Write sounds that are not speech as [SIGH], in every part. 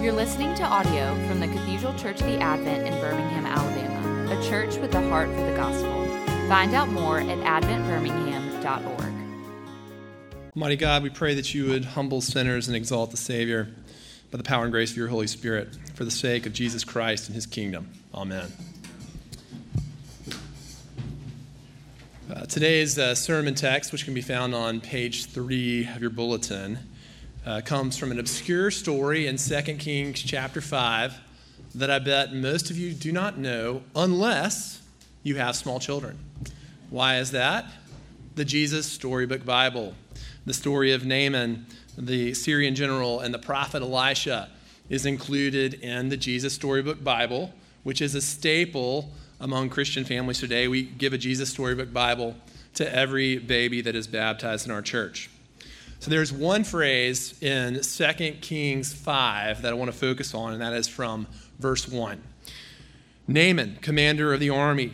You're listening to audio from the Cathedral Church of the Advent in Birmingham, Alabama, a church with a heart for the gospel. Find out more at adventbirmingham.org. Mighty God, we pray that you would humble sinners and exalt the Savior by the power and grace of your Holy Spirit for the sake of Jesus Christ and his kingdom. Amen. Uh, today's uh, sermon text, which can be found on page three of your bulletin, uh, comes from an obscure story in 2 Kings chapter 5 that I bet most of you do not know unless you have small children. Why is that? The Jesus Storybook Bible. The story of Naaman, the Syrian general, and the prophet Elisha is included in the Jesus Storybook Bible, which is a staple among Christian families today. We give a Jesus Storybook Bible to every baby that is baptized in our church. So there's one phrase in 2 Kings 5 that I want to focus on, and that is from verse 1. Naaman, commander of the army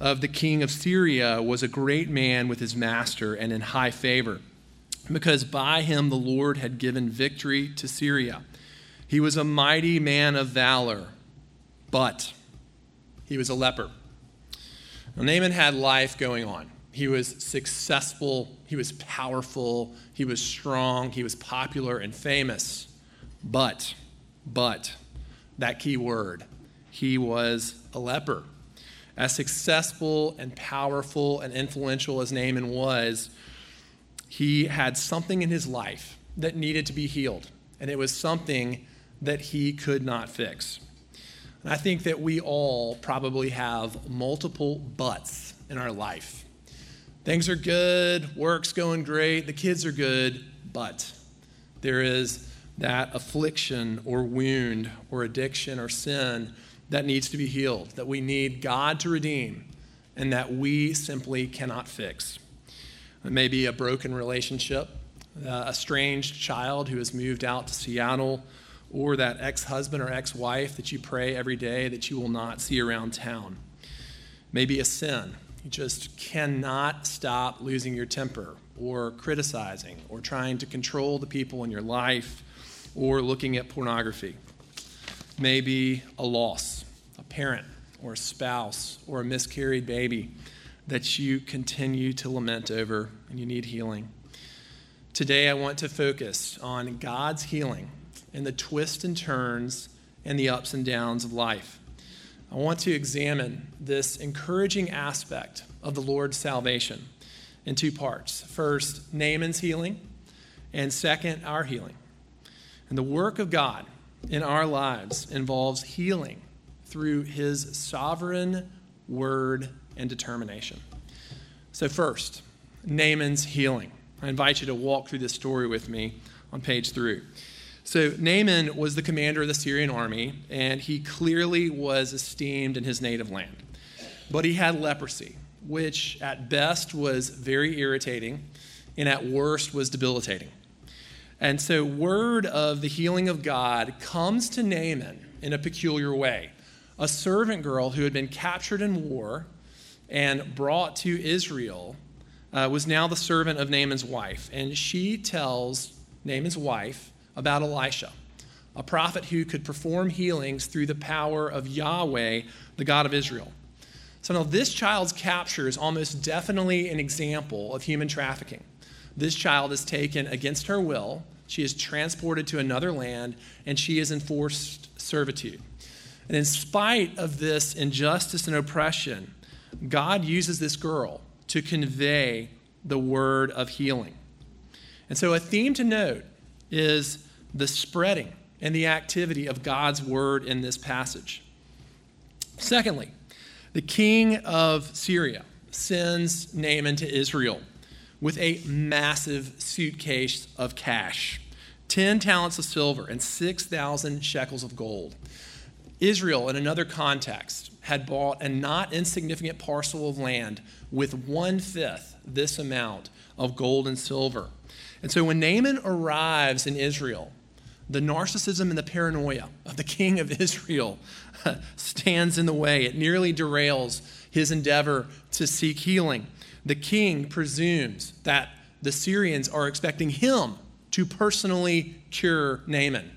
of the king of Syria, was a great man with his master and in high favor, because by him the Lord had given victory to Syria. He was a mighty man of valor, but he was a leper. Now, Naaman had life going on. He was successful, he was powerful, he was strong, he was popular and famous. But, but, that key word, he was a leper. As successful and powerful and influential as Naaman was, he had something in his life that needed to be healed, and it was something that he could not fix. And I think that we all probably have multiple buts in our life. Things are good, work's going great, the kids are good, but there is that affliction or wound or addiction or sin that needs to be healed, that we need God to redeem, and that we simply cannot fix. It may be a broken relationship, uh, a estranged child who has moved out to Seattle, or that ex husband or ex wife that you pray every day that you will not see around town. Maybe a sin you just cannot stop losing your temper or criticizing or trying to control the people in your life or looking at pornography. Maybe a loss, a parent or a spouse or a miscarried baby that you continue to lament over and you need healing. Today, I want to focus on God's healing and the twists and turns and the ups and downs of life. I want to examine this encouraging aspect of the Lord's salvation in two parts. First, Naaman's healing, and second, our healing. And the work of God in our lives involves healing through his sovereign word and determination. So, first, Naaman's healing. I invite you to walk through this story with me on page three. So, Naaman was the commander of the Syrian army, and he clearly was esteemed in his native land. But he had leprosy, which at best was very irritating, and at worst was debilitating. And so, word of the healing of God comes to Naaman in a peculiar way. A servant girl who had been captured in war and brought to Israel uh, was now the servant of Naaman's wife. And she tells Naaman's wife about Elisha, a prophet who could perform healings through the power of Yahweh, the God of Israel. So now this child's capture is almost definitely an example of human trafficking. This child is taken against her will, she is transported to another land, and she is in forced servitude. And in spite of this injustice and oppression, God uses this girl to convey the word of healing. And so, a theme to note is the spreading and the activity of God's word in this passage. Secondly, the king of Syria sends Naaman to Israel with a massive suitcase of cash 10 talents of silver and 6,000 shekels of gold. Israel, in another context, had bought a not insignificant parcel of land with one fifth this amount of gold and silver. And so when Naaman arrives in Israel, the narcissism and the paranoia of the [LAUGHS] king of Israel [LAUGHS] stands in the way. It nearly derails his endeavor to seek healing. The king presumes that the Syrians are expecting him to personally cure Naaman.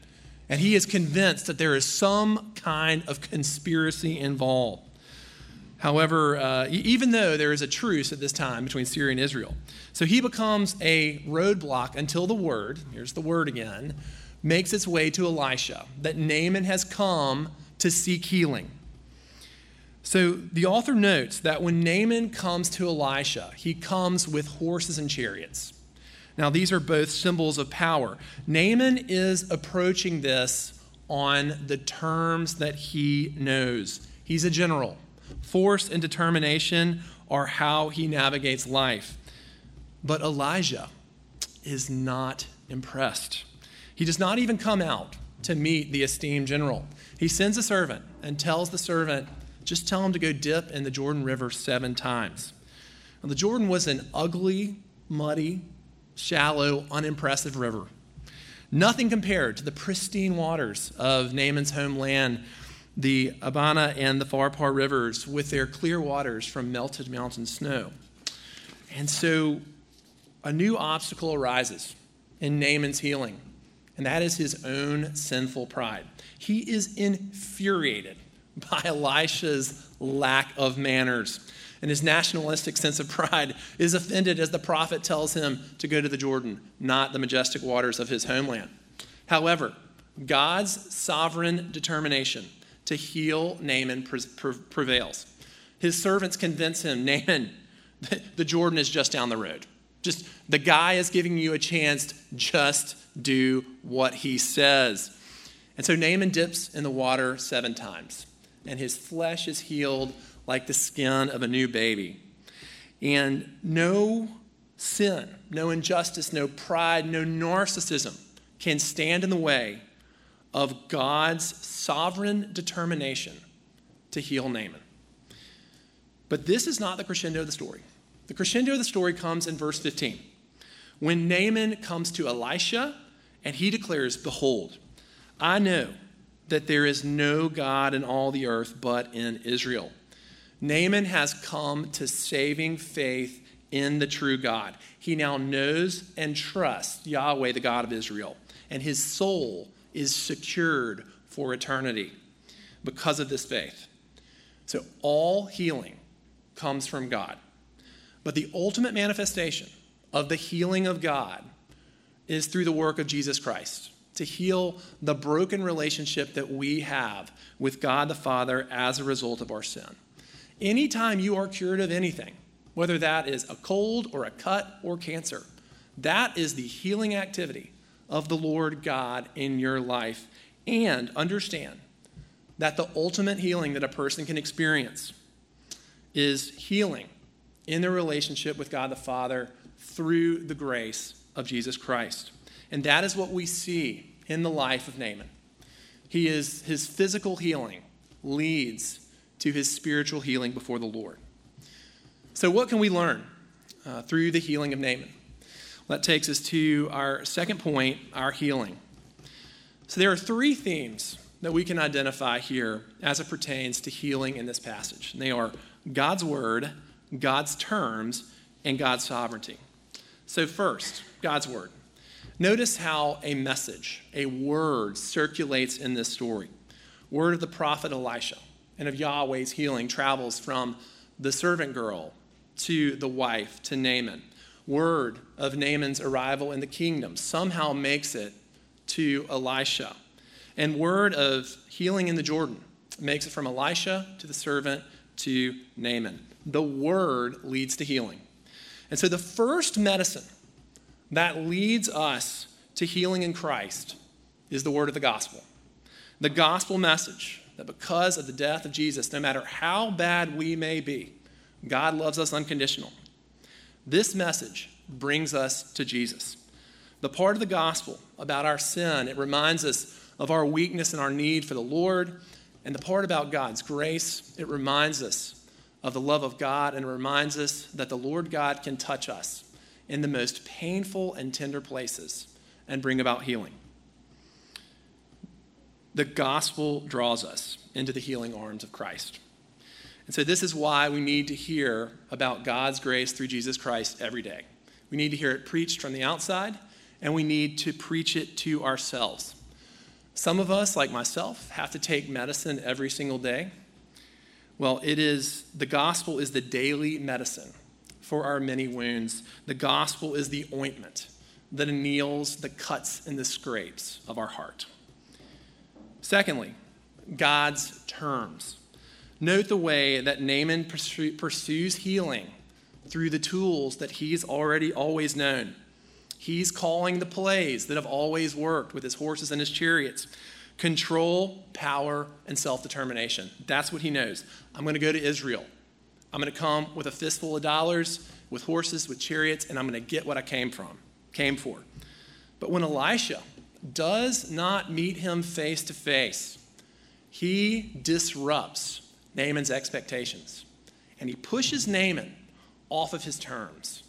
And he is convinced that there is some kind of conspiracy involved. However, uh, even though there is a truce at this time between Syria and Israel, so he becomes a roadblock until the word, here's the word again, makes its way to Elisha that Naaman has come to seek healing. So the author notes that when Naaman comes to Elisha, he comes with horses and chariots. Now, these are both symbols of power. Naaman is approaching this on the terms that he knows. He's a general. Force and determination are how he navigates life. But Elijah is not impressed. He does not even come out to meet the esteemed general. He sends a servant and tells the servant, just tell him to go dip in the Jordan River seven times. Now, the Jordan was an ugly, muddy, shallow, unimpressive river. Nothing compared to the pristine waters of Naaman's homeland, the Abana and the Pharpar rivers, with their clear waters from melted mountain snow. And so a new obstacle arises in Naaman's healing and that is his own sinful pride. He is infuriated [LAUGHS] by Elisha's lack of manners. And his nationalistic sense of pride is offended as the prophet tells him to go to the Jordan, not the majestic waters of his homeland. However, God's sovereign determination to heal Naaman prevails. His servants convince him, Naaman, [LAUGHS] the Jordan is just down the road. Just the guy is giving you a chance, just do what he says. And so Naaman dips in the water seven times, and his flesh is healed like the skin of a new baby. And no sin, no injustice, no pride, no narcissism can stand in the way of God's sovereign determination to heal Naaman. But this is not the crescendo of the story. The crescendo of the story comes in verse 15. When Naaman comes to Elisha and he declares, Behold, I know that there is no God in all the earth but in Israel. Naaman has come to saving faith in the true God. He now knows and trusts Yahweh, the God of Israel, and his soul is secured for eternity because of this faith. So all healing comes from God. But the ultimate manifestation of the healing of God is through the work of Jesus Christ to heal the broken relationship that we have with God the Father as a result of our sin. Anytime you are cured of anything, whether that is a cold or a cut or cancer, that is the healing activity of the Lord God in your life. And understand that the ultimate healing that a person can experience is healing in their relationship with God the Father through the grace of Jesus Christ. And that is what we see in the life of Naaman. He is, his physical healing leads to his spiritual healing before the Lord. So, what can we learn uh, through the healing of Naaman? That takes us to our second point our healing. So, there are three themes that we can identify here as it pertains to healing in this passage. And they are God's word, God's terms, and God's sovereignty. So, first, God's word. Notice how a message, a word, circulates in this story. Word of the prophet Elisha and of Yahweh's healing travels from the servant girl to the wife to Naaman. Word of Naaman's arrival in the kingdom somehow makes it to Elisha. And word of healing in the Jordan makes it from Elisha to the servant to Naaman. The word leads to healing. And so the first medicine that leads us to healing in Christ is the word of the gospel. The gospel message that because of the death of Jesus, no matter how bad we may be, God loves us unconditionally. This message brings us to Jesus. The part of the gospel about our sin, it reminds us of our weakness and our need for the Lord. And the part about God's grace, it reminds us of the love of God and reminds us that the Lord God can touch us in the most painful and tender places and bring about healing. The gospel draws us into the healing arms of Christ. And so, this is why we need to hear about God's grace through Jesus Christ every day. We need to hear it preached from the outside, and we need to preach it to ourselves. Some of us, like myself, have to take medicine every single day. Well, it is the gospel is the daily medicine for our many wounds. The gospel is the ointment that anneals the cuts and the scrapes of our heart. Secondly, God's terms. Note the way that Naaman pursues healing through the tools that he's already always known. He's calling the plays that have always worked with his horses and his chariots control, power, and self determination. That's what he knows. I'm going to go to Israel. I'm going to come with a fistful of dollars, with horses, with chariots, and I'm going to get what I came from, came for. But when Elisha does not meet him face to face, he disrupts Naaman's expectations. And he pushes Naaman off of his terms.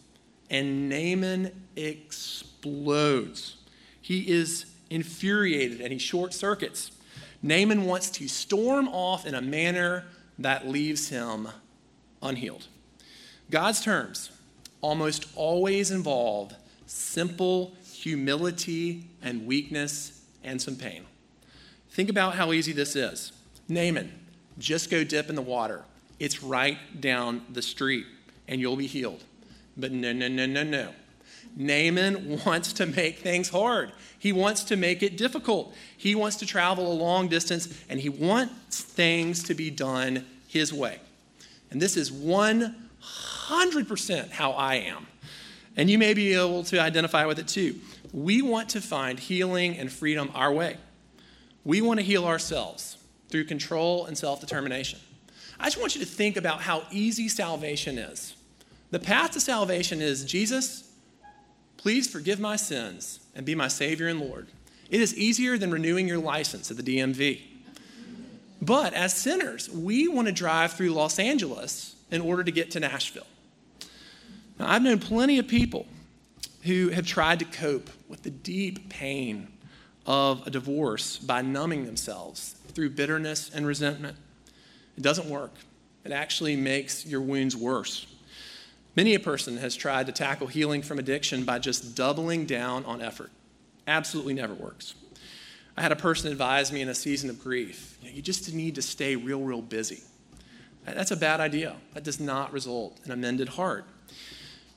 And Naaman explodes. He is infuriated and he short circuits. Naaman wants to storm off in a manner that leaves him unhealed. God's terms almost always involve simple humility and weakness and some pain. Think about how easy this is. Naaman, just go dip in the water. It's right down the street and you'll be healed. But no, no, no, no, no. Naaman wants to make things hard. He wants to make it difficult. He wants to travel a long distance and he wants things to be done his way. And this is 100% how I am. And you may be able to identify with it too. We want to find healing and freedom our way. We want to heal ourselves through control and self determination. I just want you to think about how easy salvation is. The path to salvation is Jesus, please forgive my sins and be my Savior and Lord. It is easier than renewing your license at the DMV. But as sinners, we want to drive through Los Angeles in order to get to Nashville. Now, I've known plenty of people who have tried to cope with the deep pain of a divorce by numbing themselves through bitterness and resentment. It doesn't work, it actually makes your wounds worse. Many a person has tried to tackle healing from addiction by just doubling down on effort. Absolutely never works. I had a person advise me in a season of grief you, just need to stay real, real busy. That's a bad idea. That does not result in a mended heart.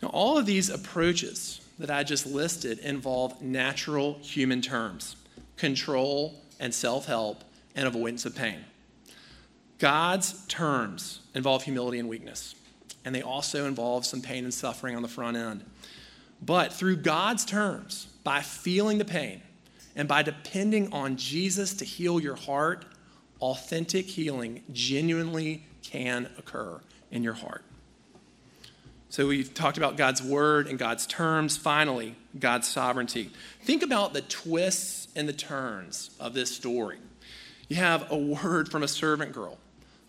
Now, all of these approaches that I just listed involve natural human terms control and self help and avoidance of pain. God's terms involve humility and weakness and they also involve some pain and suffering on the front end. But through God's terms, by feeling the pain and by depending on Jesus to heal your heart, authentic healing genuinely can occur in your heart. So we've talked about God's word and God's terms. Finally, God's sovereignty. Think about the twists and the turns of this story. You have a word from a servant girl,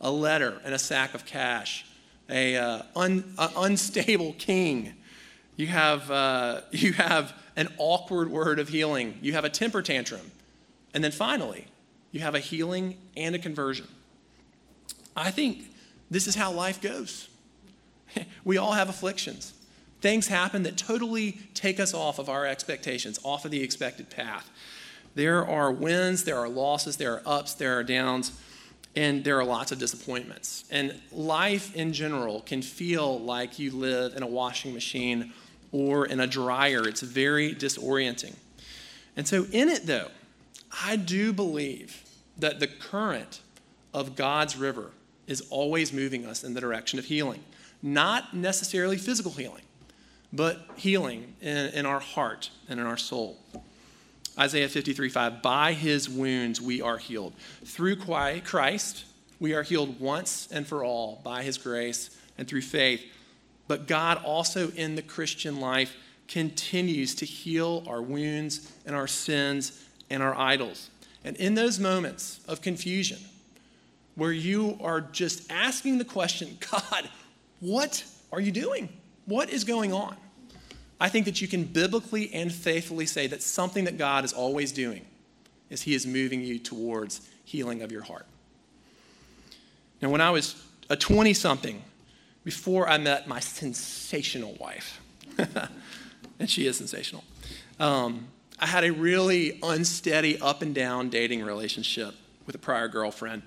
a letter, and a sack of cash a, uh, un, unstable king. You have, uh, [LAUGHS] you have an awkward word of healing. You have a temper tantrum. And then finally, you have a healing and a conversion. I think this is how life goes. [LAUGHS] we all have afflictions. Things happen that totally take us off of our expectations, off of the expected path. There are wins, there are losses, there are ups, there are downs and there are lots of disappointments. And life in general can feel like you live in a washing machine or in a dryer. It's very disorienting. And so, in it, though, I do believe that the current of God's river is always moving us in the direction of healing. Not necessarily physical healing, but healing in, in our heart and in our soul. Isaiah 53 5, by his wounds we are healed. Through Christ, we are healed once and for all by his grace and through faith. But God also in the Christian life continues to heal our wounds and our sins and our idols. And in those moments of confusion, where you are just asking the question, [LAUGHS] God, what are you doing? What is going on? I think that you can biblically and faithfully say that something that God is always doing is He is moving you towards healing of your heart. Now, when I was a 20 something, before I met my sensational wife, [LAUGHS] and she is sensational, um, I had a really unsteady up and down dating relationship with a prior girlfriend.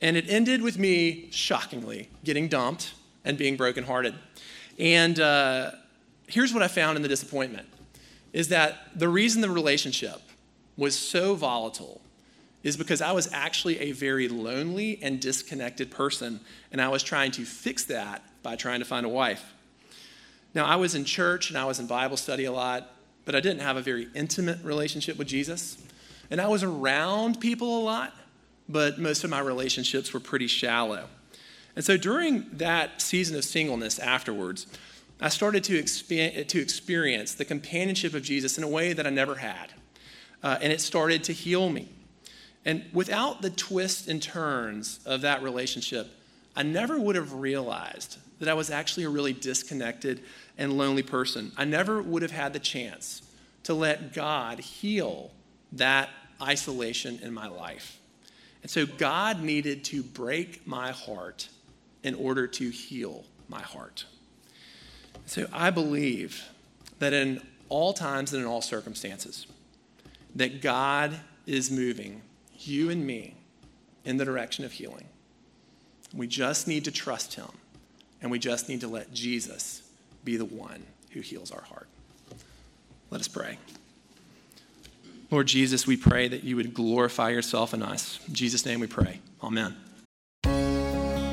And it ended with me, shockingly, getting dumped and being brokenhearted. And uh, here's what I found in the disappointment is that the reason the relationship was so volatile is because I was actually a very lonely and disconnected person, and I was trying to fix that by trying to find a wife. Now, I was in church and I was in Bible study a lot, but I didn't have a very intimate relationship with Jesus. And I was around people a lot, but most of my relationships were pretty shallow. And so during that season of singleness afterwards, I started to, exp- to experience the companionship of Jesus in a way that I never had. Uh, and it started to heal me. And without the twists and turns of that relationship, I never would have realized that I was actually a really disconnected and lonely person. I never would have had the chance to let God heal that isolation in my life. And so God needed to break my heart in order to heal my heart. So I believe that in all times and in all circumstances, that God is moving you and me in the direction of healing. We just need to trust Him, and we just need to let Jesus be the one who heals our heart. Let us pray. Lord Jesus, we pray that you would glorify yourself in us. In Jesus' name we pray. Amen.